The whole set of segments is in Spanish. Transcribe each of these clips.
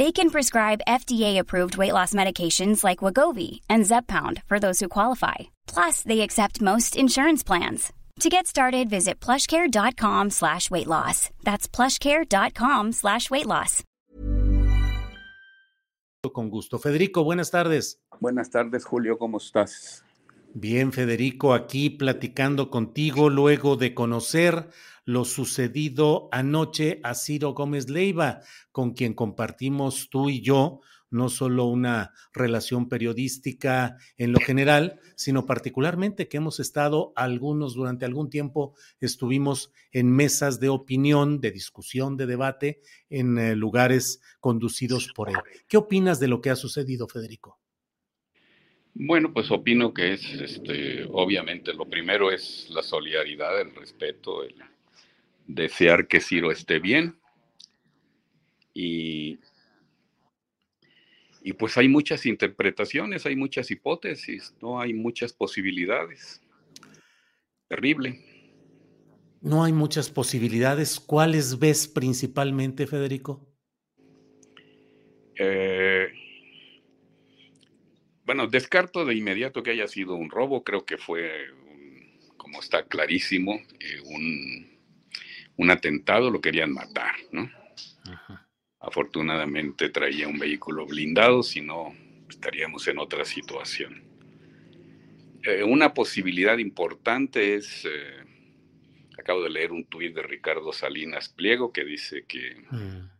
They can prescribe FDA-approved weight loss medications like Wagovi and Zepbound for those who qualify. Plus, they accept most insurance plans. To get started, visit plushcare.com slash weight loss. That's plushcare.com slash weight loss. Con gusto. Federico, buenas tardes. Buenas tardes, Julio, ¿cómo estás? Bien, Federico, aquí platicando contigo luego de conocer lo sucedido anoche a Ciro Gómez Leiva, con quien compartimos tú y yo no solo una relación periodística en lo general, sino particularmente que hemos estado algunos durante algún tiempo, estuvimos en mesas de opinión, de discusión, de debate en eh, lugares conducidos por él. ¿Qué opinas de lo que ha sucedido, Federico? Bueno, pues opino que es, este, obviamente, lo primero es la solidaridad, el respeto, el, desear que Ciro esté bien. Y, y pues hay muchas interpretaciones, hay muchas hipótesis, no hay muchas posibilidades. Terrible. No hay muchas posibilidades. ¿Cuáles ves principalmente, Federico? Eh, bueno, descarto de inmediato que haya sido un robo, creo que fue, como está clarísimo, eh, un, un atentado, lo querían matar, ¿no? Afortunadamente traía un vehículo blindado, si no estaríamos en otra situación. Eh, una posibilidad importante es, eh, acabo de leer un tuit de Ricardo Salinas Pliego que dice que, mm.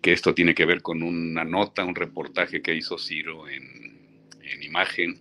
que, esto tiene que ver con una nota, un reportaje que hizo Ciro en, en imagen,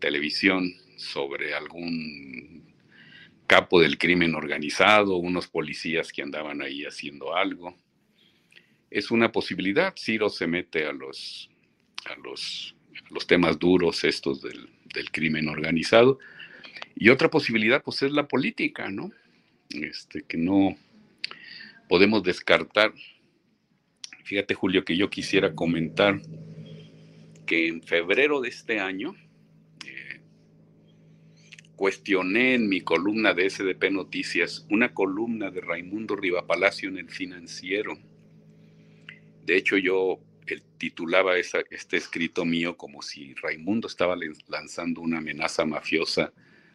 televisión, sobre algún capo del crimen organizado, unos policías que andaban ahí haciendo algo. Es una posibilidad, Ciro se mete a los, a los, los temas duros estos del, del, crimen organizado. Y otra posibilidad, pues, es la política, ¿no? Este, que no podemos descartar. Fíjate, Julio, que yo quisiera comentar que en febrero de este año, cuestioné en mi columna de SDP Noticias una columna de Raimundo Rivapalacio en el financiero. De hecho, yo titulaba este escrito mío como si Raimundo estaba lanzando una amenaza mafiosa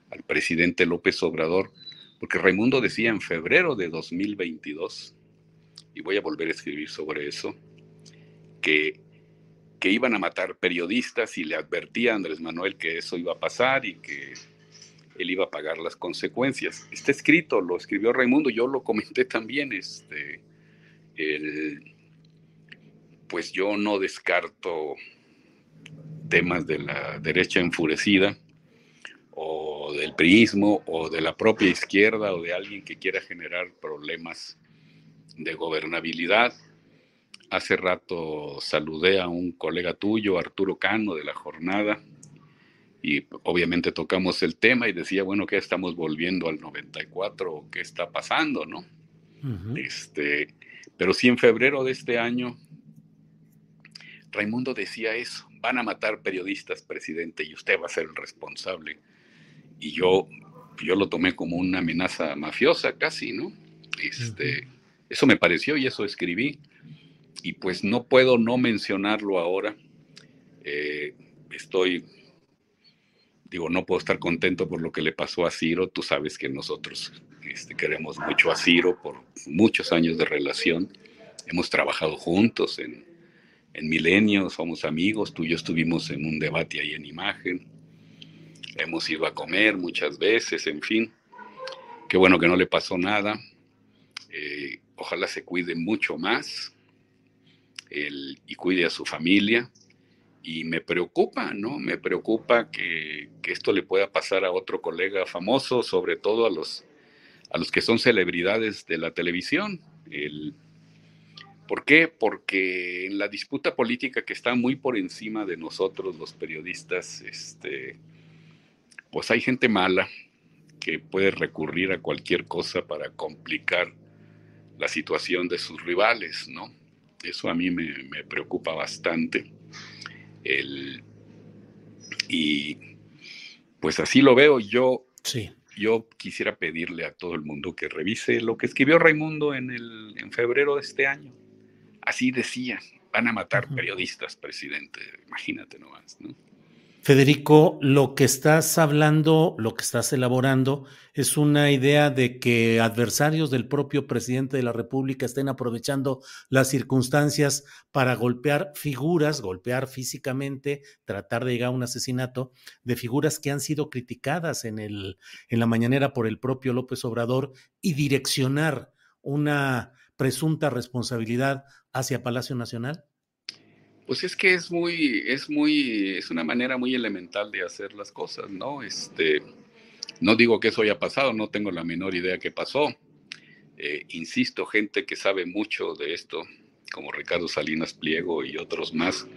al presidente López Obrador, porque Raimundo decía en febrero de 2022, y voy a volver a escribir sobre eso, que, que iban a matar periodistas y le advertía a Andrés Manuel que eso iba a pasar y que él iba a pagar las consecuencias. Está escrito, lo escribió Raimundo, yo lo comenté también, este, pues yo no descarto temas de la derecha enfurecida o del priismo o de la propia izquierda o de alguien que quiera generar problemas de gobernabilidad. Hace rato saludé a un colega tuyo, Arturo Cano, de la jornada, y obviamente tocamos el tema y decía, bueno, ¿qué estamos volviendo al 94? ¿Qué está pasando, no? este, pero sí en febrero de este año, Raimundo decía eso, van a matar periodistas, presidente, y usted va a ser el responsable. Y yo, yo lo tomé como una amenaza mafiosa casi, ¿no? Este, Eso me pareció y eso escribí. Y pues no puedo no mencionarlo ahora. Eh, estoy digo, no puedo estar contento por lo que le pasó a Ciro. Tú sabes que nosotros este, queremos mucho a Ciro por muchos años de relación. Hemos trabajado juntos en, en Milenio, somos amigos, tú y yo estuvimos en un debate ahí en imagen, hemos ido a comer muchas veces, en fin, qué bueno que no le pasó nada, eh, ojalá se cuide mucho más y cuide a su familia. Y me preocupa, ¿no? Me preocupa que, que, esto le pueda pasar a otro colega famoso, sobre todo a los, a los que son celebridades de la televisión. El, ¿Por qué? Porque en la disputa política que está muy por encima de nosotros, los periodistas, este, pues hay gente mala que puede recurrir a cualquier cosa para complicar la situación de sus rivales, ¿no? Eso a mí me, preocupa bastante. Y pues así lo veo yo. Sí. Yo quisiera pedirle a todo el mundo que revise lo que escribió Raimundo en, el, en febrero de este año Así decía, van a matar periodistas, presidente, imagínate nomás, ¿no? Federico, lo que estás hablando, lo que estás elaborando, es una idea de que adversarios del propio presidente de la República estén aprovechando las circunstancias para golpear figuras, golpear físicamente, tratar de llegar a un asesinato de figuras que han sido criticadas en, el, en la mañanera por el propio López Obrador y direccionar una presunta responsabilidad hacia Palacio Nacional? Pues es que es muy, es muy, es una manera muy elemental de hacer las cosas, ¿no? Este, no digo que eso haya pasado, no tengo la menor idea que pasó. Eh, insisto, gente que sabe mucho de esto, como Ricardo Salinas Pliego y otros más,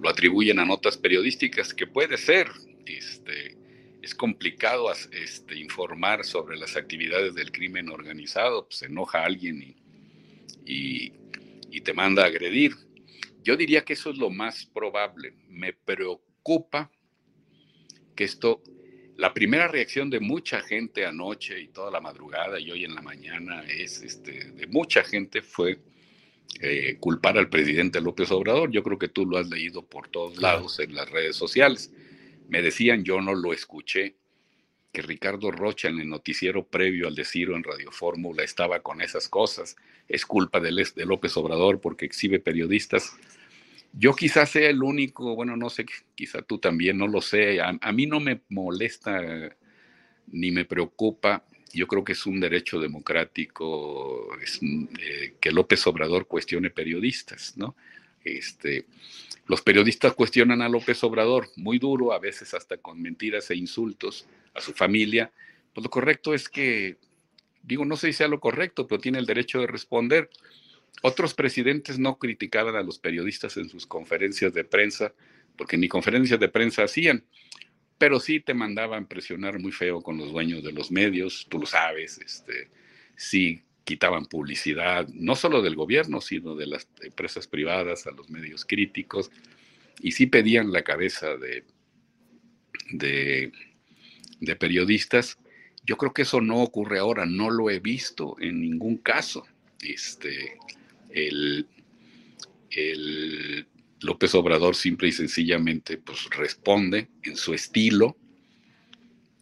lo atribuyen a notas periodísticas, que puede ser. Este, es complicado este, informar sobre las actividades del crimen organizado, pues enoja alguien y y te manda a agredir. Yo diría que eso es lo más probable. Me preocupa que esto, la primera reacción de mucha gente anoche y toda la madrugada y hoy en la mañana es, este, de mucha gente fue eh, culpar al presidente López Obrador. Yo creo que tú lo has leído por todos lados en las redes sociales. Me decían, yo no lo escuché, que Ricardo Rocha en el noticiero previo al decirlo en Radio Fórmula estaba con esas cosas. Es culpa de, de López Obrador porque exhibe periodistas. Yo quizás sea el único, bueno, no sé, quizá tú también, no lo sé. A, mí no me molesta ni me preocupa. Yo creo que es un derecho democrático eh, que López Obrador cuestione periodistas, ¿no? Este, los periodistas cuestionan a López Obrador muy duro, a veces hasta con mentiras e insultos a su familia, pues lo correcto es que, digo, no sé si sea lo correcto, pero tiene el derecho de responder. Otros presidentes no criticaban a los periodistas en sus conferencias de prensa, porque ni conferencias de prensa hacían, pero sí te mandaban presionar muy feo con los dueños de los medios, tú lo sabes, este, sí quitaban publicidad, no solo del gobierno, sino de las empresas privadas a los medios críticos, y sí pedían la cabeza de, de periodistas. Yo creo que eso no ocurre ahora, no lo he visto en ningún caso. Este, el, López Obrador simple y sencillamente pues, responde en su estilo.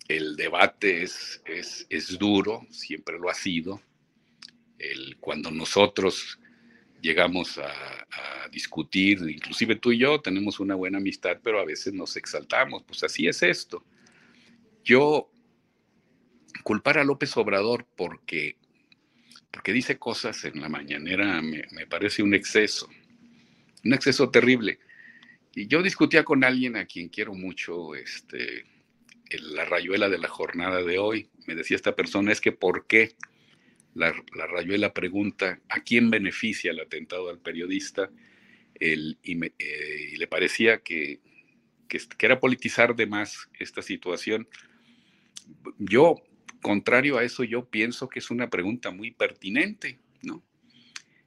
El debate es, es, es duro, siempre lo ha sido. El, cuando nosotros llegamos a, discutir, inclusive tú y yo tenemos una buena amistad, pero a veces nos exaltamos, pues así es esto. Yo culpar a López Obrador porque, porque dice cosas en la mañanera me, parece un exceso, un exceso terrible. Y yo discutía con alguien a quien quiero mucho, este, la rayuela de la jornada de hoy. Me decía esta persona, es que ¿por qué? La, rayuela pregunta, ¿a quién beneficia el atentado al periodista? Y, eh, le parecía que, que, era politizar de más esta situación yo, contrario a eso, yo pienso que es una pregunta muy pertinente, ¿no?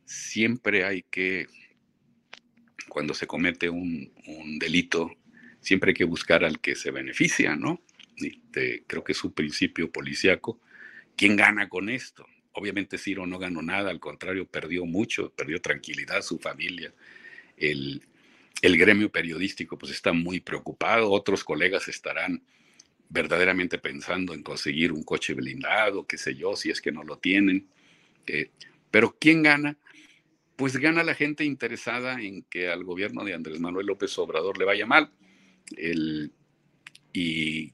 Siempre hay que, cuando se comete un, delito, siempre hay que buscar al que se beneficia, ¿no? creo que es un principio policiaco. ¿Quién gana con esto? Obviamente Ciro no ganó nada, al contrario, perdió mucho, perdió tranquilidad, su familia. El, el gremio periodístico pues está muy preocupado, otros colegas estarán verdaderamente pensando en conseguir un coche blindado, qué sé yo, si es que no lo tienen. pero ¿quién gana? pues gana la gente interesada en que al gobierno de Andrés Manuel López Obrador le vaya mal. El, y...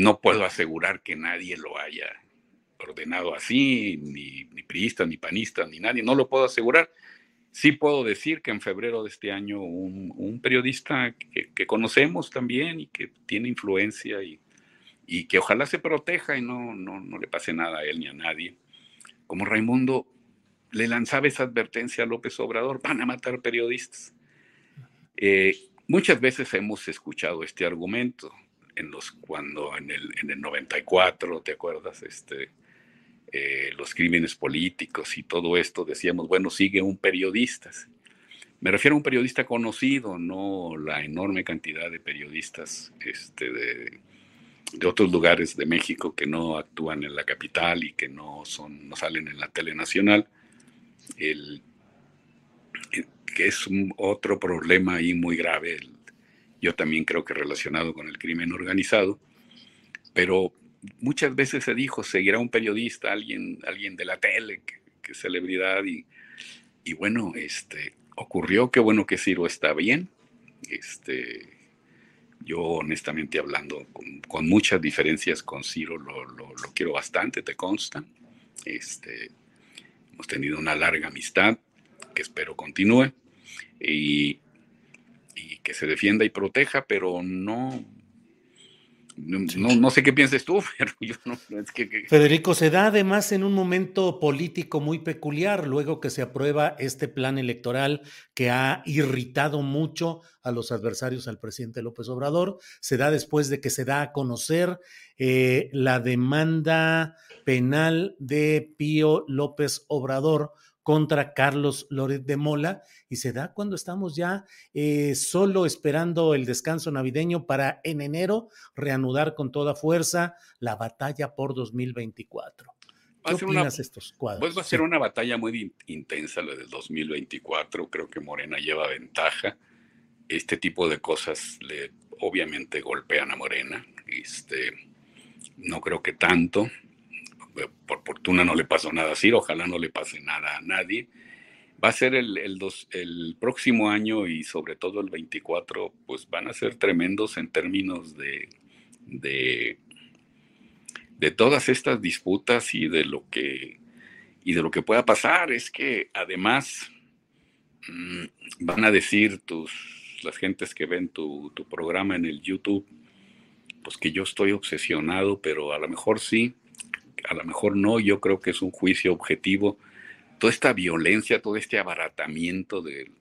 No puedo asegurar que nadie lo haya ordenado así, ni, ni priistas, ni panistas, ni nadie, no lo puedo asegurar. Sí puedo decir que en febrero de este año un, periodista que, conocemos también y que tiene influencia y, y que ojalá se proteja y no, no, no, le pase nada a él ni a nadie, como Raimundo le lanzaba esa advertencia a López Obrador, van a matar periodistas. Eh, muchas veces hemos escuchado este argumento, en los cuando en el, en el 94, ¿te acuerdas? Este, eh, los crímenes políticos y todo esto, decíamos, bueno, sigue un periodista. Me refiero a un periodista conocido, no la enorme cantidad de periodistas este, de, de, otros lugares de México que no actúan en la capital y que no, son, no salen en la tele nacional. El, que es un, otro problema ahí muy grave, el, yo también creo que relacionado con el crimen organizado, pero muchas veces se dijo, seguirá un periodista, alguien, alguien de la tele, que, que celebridad, y, y, bueno, este, ocurrió, qué bueno que Ciro está bien, este, yo honestamente hablando, con, con muchas diferencias con Ciro, lo, lo, lo, quiero bastante, te consta, este, hemos tenido una larga amistad, que espero continúe, y y que se defienda y proteja, pero no, no, no, sé qué pienses tú, pero yo no. Es que, que... Federico, se da además en un momento político muy peculiar, luego que se aprueba este plan electoral que ha irritado mucho a los adversarios al presidente López Obrador, se da después de que se da a conocer eh, la demanda penal de Pío López Obrador contra Carlos Loret de Mola y se da cuando estamos ya eh, solo esperando el descanso navideño para en enero reanudar con toda fuerza la batalla por 2024. ¿Qué opinas una, estos cuadros? Pues va a ser sí. una batalla muy intensa la del 2024. Creo que Morena lleva ventaja. Este tipo de cosas le obviamente golpean a Morena. Este, no creo que tanto por fortuna no le pasó nada a ojalá no le pase nada a nadie. Va a ser el, el, dos, el, próximo año y sobre todo el 24, pues van a ser tremendos en términos de, de, de todas estas disputas y de lo que y de lo que pueda pasar. Es que además mmm, van a decir tus las gentes que ven tu, tu programa en el YouTube, pues que yo estoy obsesionado, pero a lo mejor sí, a lo mejor no, yo creo que es un juicio objetivo. Toda esta violencia, todo este abaratamiento del,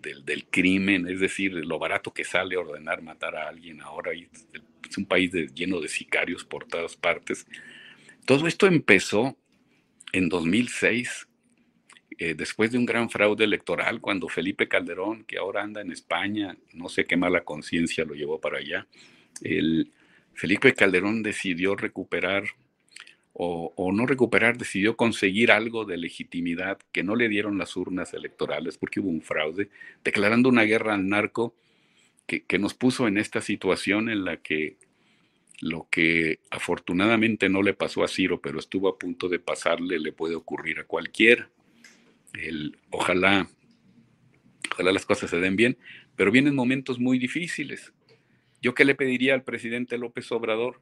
del, del crimen, es decir, lo barato que sale ordenar matar a alguien ahora, es un país lleno de sicarios por todas partes. Todo esto empezó en 2006, eh, después de un gran fraude electoral, cuando Felipe Calderón, que ahora anda en España, no sé qué mala conciencia lo llevó para allá, el, Felipe Calderón decidió recuperar o, no recuperar, decidió conseguir algo de legitimidad que no le dieron las urnas electorales porque hubo un fraude, declarando una guerra al narco que, que nos puso en esta situación en la que lo que afortunadamente no le pasó a Ciro, pero estuvo a punto de pasarle, le puede ocurrir a cualquiera. El, ojalá, ojalá las cosas se den bien, pero vienen momentos muy difíciles. ¿Yo qué le pediría al presidente López Obrador?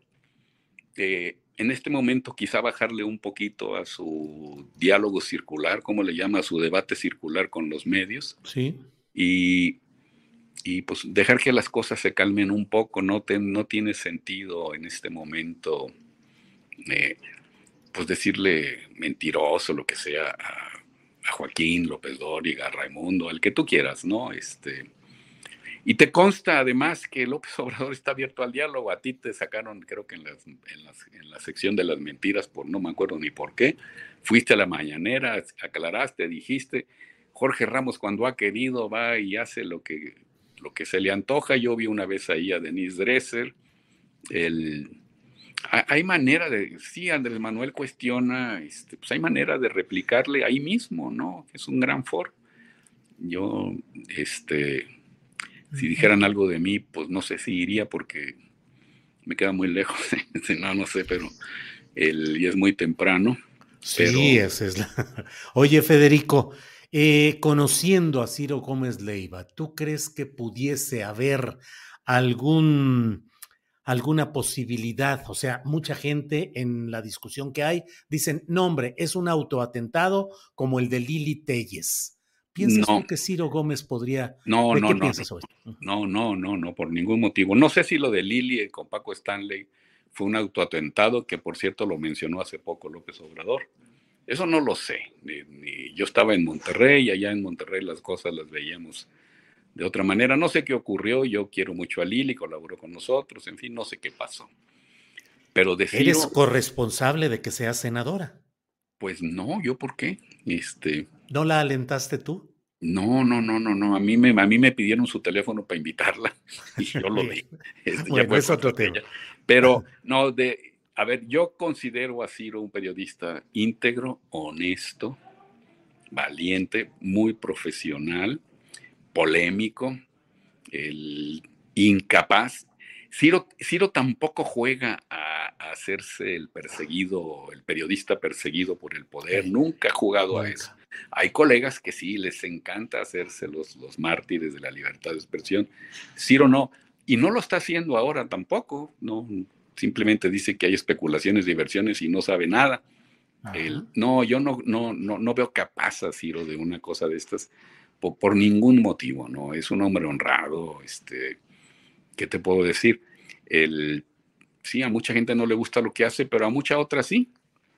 Eh, en este momento quizá bajarle un poquito a su diálogo circular, como le llama, a su debate circular con los medios. Sí. Y, y pues dejar que las cosas se calmen un poco, no, no tiene sentido en este momento, eh, pues decirle mentiroso, lo que sea, a, a Joaquín López Dóriga, a Raimundo, al que tú quieras, ¿no? Este, y te consta además que López Obrador está abierto al diálogo. A ti te sacaron, creo que en, en, la sección de las mentiras, por no me acuerdo ni por qué. Fuiste a la mañanera, aclaraste, dijiste, Jorge Ramos cuando ha querido va y hace lo que, lo que se le antoja. Yo vi una vez ahí a Denise Dresser. El, hay manera de, sí, Andrés Manuel cuestiona, este, pues hay manera de replicarle ahí mismo, ¿no? Es un gran foro. Yo, este, si dijeran algo de mí, pues no sé si iría porque me queda muy lejos. no, no sé, pero el, y es muy temprano. Sí, esa es la... Oye, Federico, eh, conociendo a Ciro Gómez Leiva, ¿tú crees que pudiese haber algún alguna posibilidad. O sea, mucha gente en la discusión que hay dicen, no hombre, es un autoatentado como el de Lili Telles. ¿Piensas tú que Ciro Gómez podría... No, no, no, no, no, no, no, por ningún motivo. No sé si lo de Lili con Paco Stanley fue un autoatentado, que por cierto lo mencionó hace poco López Obrador. Eso no lo sé. yo estaba en Monterrey, y allá en Monterrey las cosas las veíamos de otra manera. No sé qué ocurrió, yo quiero mucho a Lili, colaboró con nosotros, en fin, no sé qué pasó. Pero de ¿Eres corresponsable de que sea senadora? Pues no, ¿yo por qué? Este, ¿No la alentaste tú? No, no, no, no, no. A mí me, a mí me pidieron su teléfono para invitarla y yo lo di. Este, bueno, es otro tema. Pero no, de, a ver, yo considero a Ciro un periodista íntegro, honesto, valiente, muy profesional, polémico, el incapaz. Ciro, Ciro tampoco juega a, hacerse el perseguido, el periodista perseguido por el poder, nunca ha jugado a eso. Hay colegas que sí les encanta hacerse los, los mártires de la libertad de expresión. Ciro no, y no lo está haciendo ahora tampoco, no, simplemente dice que hay especulaciones, diversiones y no sabe nada. no, yo no, no, no, no veo capaz a Ciro de una cosa de estas por, ningún motivo, ¿no? Es un hombre honrado, este, ¿qué te puedo decir? El, sí, a mucha gente no le gusta lo que hace, pero a mucha otra sí.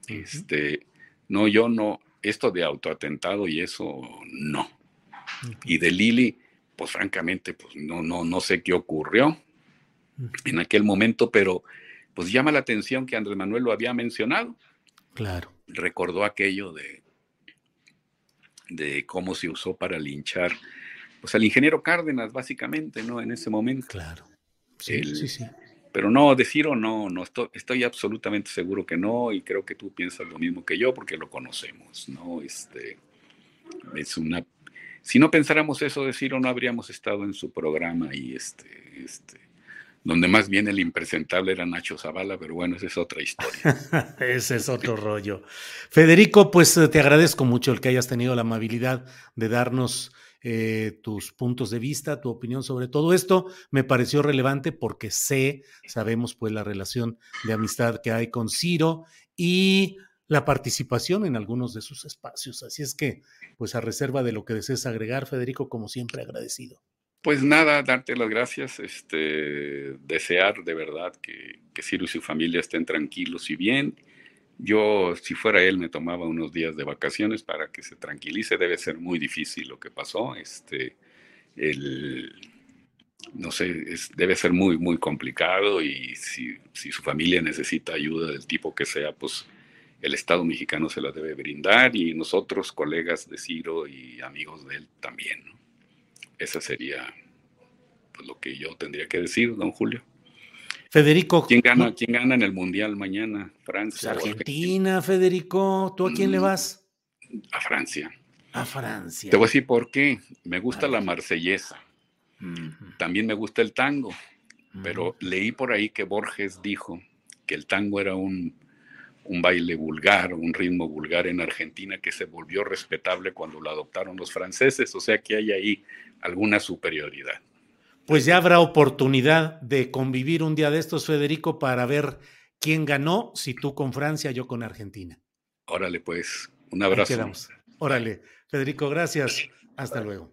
Este, no, yo no, esto de autoatentado y eso, no. Y de Lili, pues francamente, pues no, no, no sé qué ocurrió en aquel momento, pero pues llama la atención que Andrés Manuel lo había mencionado. Claro. Recordó aquello de de cómo se usó para linchar pues al ingeniero Cárdenas, básicamente, ¿no? En ese momento. Claro. Sí, sí, sí. Pero no, decir o no, no estoy, estoy, absolutamente seguro que no, y creo que tú piensas lo mismo que yo, porque lo conocemos, ¿no? Este, es una. Si no pensáramos eso decir o no habríamos estado en su programa y este, este, donde más bien el impresentable era Nacho Zavala, pero bueno, esa es otra historia. ese es otro rollo. Federico, pues eh, te agradezco mucho el que hayas tenido la amabilidad de darnos eh, tus puntos de vista, tu opinión sobre todo esto. Me pareció relevante porque sé, sabemos pues la relación de amistad que hay con Ciro y la participación en algunos de sus espacios. Así es que, pues a reserva de lo que desees agregar, Federico, como siempre agradecido. Pues nada, darte las gracias, este, desear de verdad que, que Ciro y su familia estén tranquilos y bien. Yo, si fuera él, me tomaba unos días de vacaciones para que se tranquilice. Debe ser muy difícil lo que pasó. Este, el, no sé, debe ser muy, muy complicado y si, su familia necesita ayuda del tipo que sea, pues el Estado mexicano se la debe brindar y nosotros, colegas de Ciro y amigos de él también. ¿no? Esa sería pues, lo que yo tendría que decir, don Julio. Federico. ¿Quién gana, ¿quién gana en el Mundial mañana? Francia. Pues Argentina, Federico. ¿Tú a quién le mm, vas? A Francia. A Francia. Te voy a decir por qué. Me gusta la marsellesa. También me gusta el tango. Pero leí por ahí que Borges dijo que el tango era un, un baile vulgar, un ritmo vulgar en Argentina que se volvió respetable cuando lo adoptaron los franceses, o sea que hay ahí alguna superioridad. Pues ya habrá oportunidad de convivir un día de estos, Federico, para ver quién ganó, si tú con Francia, yo con Argentina. Órale, pues, un abrazo. Órale, Federico, gracias. Hasta luego.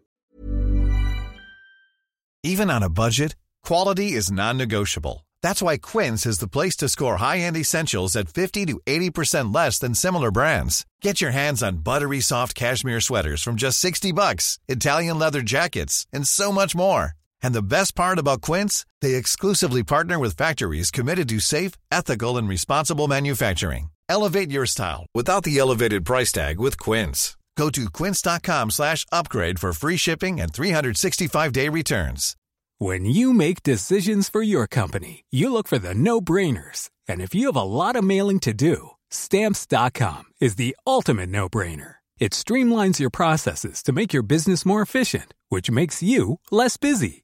Even on a budget, quality is non-negotiable. That's why Quince is the place to score high-end essentials at 50 to 80% less than similar brands. Get your hands on buttery soft cashmere sweaters from just 60 bucks, Italian leather jackets, and so much more. And the best part about Quince, they exclusively partner with factories committed to safe, ethical, and responsible manufacturing. Elevate your style without the elevated price tag with Quince. Go to quince.com slash upgrade for free shipping and 365-day returns. When you make decisions for your company, you look for the no-brainers. And if you have a lot of mailing to do, stamps.com is the ultimate no-brainer. It streamlines your processes to make your business more efficient, which makes you less busy.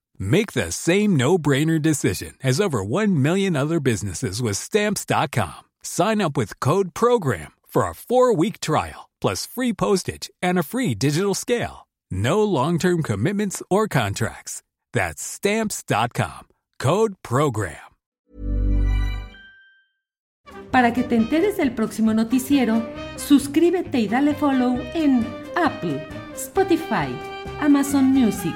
Make the same no brainer decision as over 1 million other businesses with Stamps.com. Sign up with Code PROGRAM for a four week trial, plus free postage and a free digital scale. No long term commitments or contracts. That's stamps.com. Code Program. Para que te enteres del próximo noticiero, suscríbete y dale follow en Apple, Spotify, Amazon Music,